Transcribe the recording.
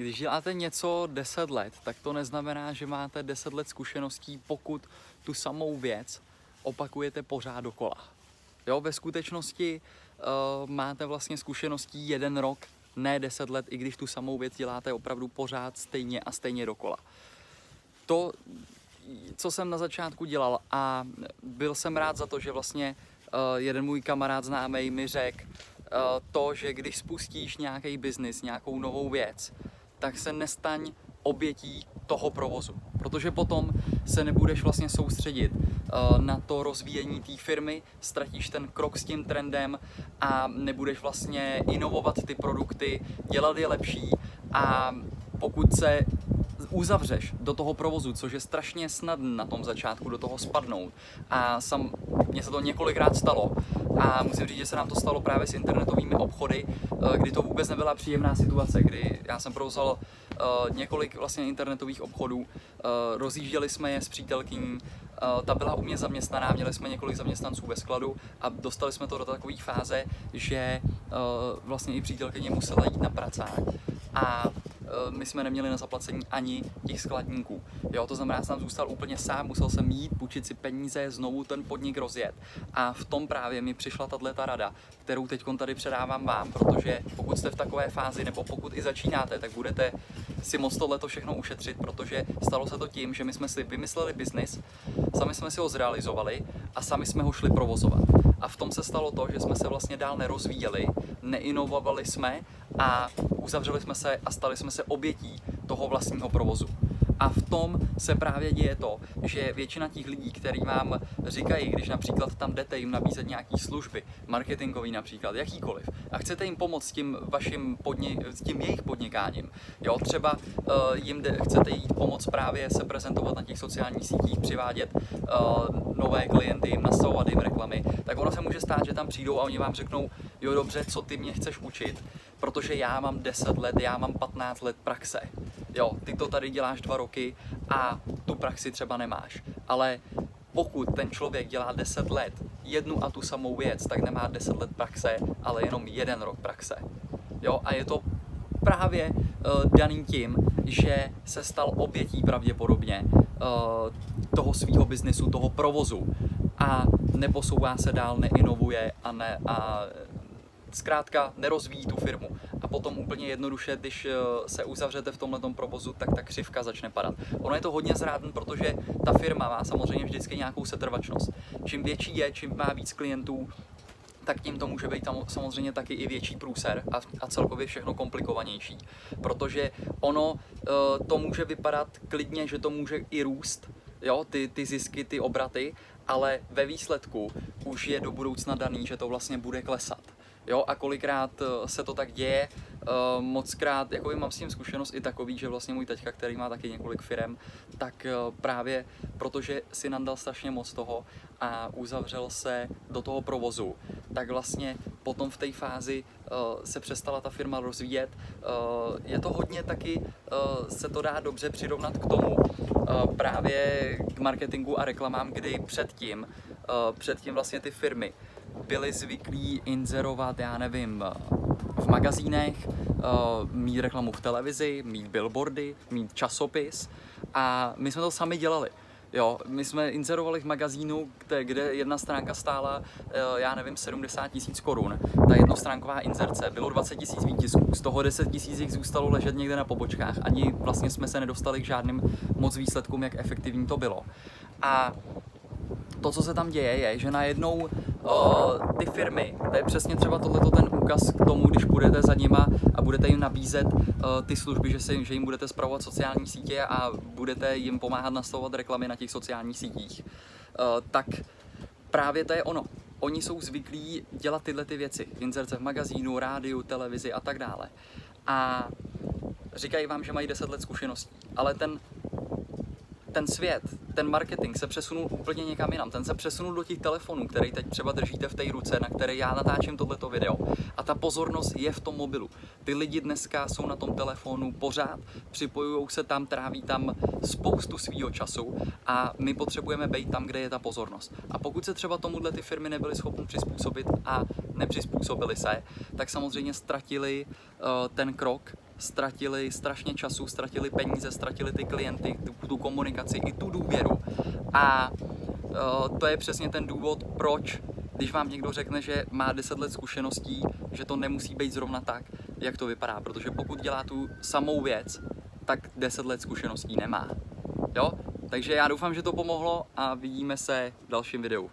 Když děláte něco 10 let, tak to neznamená, že máte 10 let zkušeností, pokud tu samou věc opakujete pořád dokola. Jo, ve skutečnosti uh, máte vlastně zkušeností jeden rok, ne 10 let, i když tu samou věc děláte opravdu pořád stejně a stejně dokola. To, co jsem na začátku dělal a byl jsem rád za to, že vlastně uh, jeden můj kamarád známý mi řekl uh, to, že když spustíš nějaký biznis, nějakou novou věc, tak se nestaň obětí toho provozu. Protože potom se nebudeš vlastně soustředit uh, na to rozvíjení té firmy, ztratíš ten krok s tím trendem a nebudeš vlastně inovovat ty produkty, dělat je lepší a pokud se uzavřeš do toho provozu, což je strašně snadné na tom začátku do toho spadnout. A sam, mně se to několikrát stalo. A musím říct, že se nám to stalo právě s internetovými obchody, eh, kdy to vůbec nebyla příjemná situace, kdy já jsem provozoval uh, několik vlastně internetových obchodů, uh, rozjížděli jsme je s přítelkyní, ta byla u mě zaměstnaná, měli jsme několik zaměstnanců ve skladu a dostali jsme to do takové fáze, že vlastně i přítelkyně musela jít na pracák. A Eh, my jsme neměli na zaplacení ani těch skladníků. Jo, to znamená, že jsem zůstal úplně sám, musel jsem jít, půjčit si peníze, znovu ten podnik rozjet. A v tom právě mi přišla tato rada, kterou teď tady předávám vám, protože pokud jste v takové fázi, nebo pokud i začínáte, tak budete si moc tohle všechno ušetřit, protože stalo se to tím, že my jsme si vymysleli biznis, sami jsme si ho zrealizovali a sami jsme ho šli provozovat. A v tom se stalo to, že jsme se vlastně dál nerozvíjeli, neinovovali jsme a uzavřeli jsme se a stali jsme se obětí toho vlastního provozu. A v tom se právě děje to, že většina těch lidí, který vám říkají, když například tam jdete jim nabízet nějaké služby, marketingový například, jakýkoliv, a chcete jim pomoct s tím vaším podni- s tím jejich podnikáním, jo, třeba uh, jim de- chcete jít pomoct právě se prezentovat na těch sociálních sítích, přivádět uh, nové klienty, jim nastavovat jim reklamy, tak ono se může stát, že tam přijdou a oni vám řeknou, jo dobře, co ty mě chceš učit, protože já mám 10 let, já mám 15 let praxe. Jo, ty to tady děláš dva roky a tu praxi třeba nemáš. Ale pokud ten člověk dělá 10 let jednu a tu samou věc, tak nemá 10 let praxe, ale jenom jeden rok praxe. Jo, a je to právě uh, daný tím, že se stal obětí pravděpodobně uh, toho svého biznesu, toho provozu a neposouvá se dál, neinovuje a, ne, a zkrátka nerozvíjí tu firmu. A potom úplně jednoduše, když eh, se uzavřete v tomhle provozu, tak ta křivka začne padat. Ono je to hodně zrádný, protože ta firma má samozřejmě vždycky nějakou setrvačnost. Čím větší je, čím má víc klientů, tak tím to může být tam samozřejmě taky i větší průser a, a celkově všechno komplikovanější. Protože ono e, to může vypadat klidně, že to může i růst, jo, ty, ty zisky, ty obraty, ale ve výsledku už je do budoucna daný, že to vlastně bude klesat. Jo, a kolikrát eh, se to tak děje, uh, moc krát, jako mám s tím zkušenost i takový, že vlastně můj teďka, který má taky několik firm, tak uh, právě protože si nandal strašně moc toho a uzavřel se do toho provozu, tak vlastně potom v té fázi se přestala ta firma rozvíjet. Je to hodně taky, se to dá dobře přirovnat k tomu, právě k marketingu a reklamám, kdy předtím, předtím vlastně ty firmy byli zvyklí inzerovat, já nevím, v magazínech, eh, mít reklamu v televizi, mít billboardy, mít časopis a my jsme to sami dělali. Jo, my jsme inzerovali v magazínu, kde, kde jedna stránka stála, eh, já nevím, 70 tisíc korun. Ta jednostránková inzerce, bylo 20 tisíc výtisků, z toho 10 tisíc jich zůstalo ležet někde na pobočkách. Ani vlastně jsme se nedostali k žádným moc výsledkům, jak efektivní to bylo. A to, co se tam děje, je, že najednou uh, ty firmy, to je přesně třeba tohleto ten úkaz k tomu, když budete za nima a budete jim nabízet uh, ty služby, že, se, že jim budete zpravovat sociální sítě a budete jim pomáhat nastavovat reklamy na těch sociálních sítích, uh, tak právě to je ono. Oni jsou zvyklí dělat tyhle ty věci. Inzerce v magazínu, rádiu, televizi a tak dále. A říkají vám, že mají 10 let zkušeností. Ale ten ten svět, ten marketing se přesunul úplně někam jinam. Ten se přesunul do těch telefonů, který teď třeba držíte v té ruce, na které já natáčím tohleto video. A ta pozornost je v tom mobilu. Ty lidi dneska jsou na tom telefonu pořád, připojují se tam, tráví tam spoustu svýho času a my potřebujeme být tam, kde je ta pozornost. A pokud se třeba tomuhle ty firmy nebyly schopny přizpůsobit a nepřizpůsobili se, tak samozřejmě ztratili uh, ten krok ztratili strašně času, ztratili peníze, ztratili ty klienty, tu, tu komunikaci i tu důvěru. A uh, to je přesně ten důvod, proč když vám někdo řekne, že má 10 let zkušeností, že to nemusí být zrovna tak, jak to vypadá, protože pokud dělá tu samou věc, tak 10 let zkušeností nemá. Jo? Takže já doufám, že to pomohlo a vidíme se v dalším videu.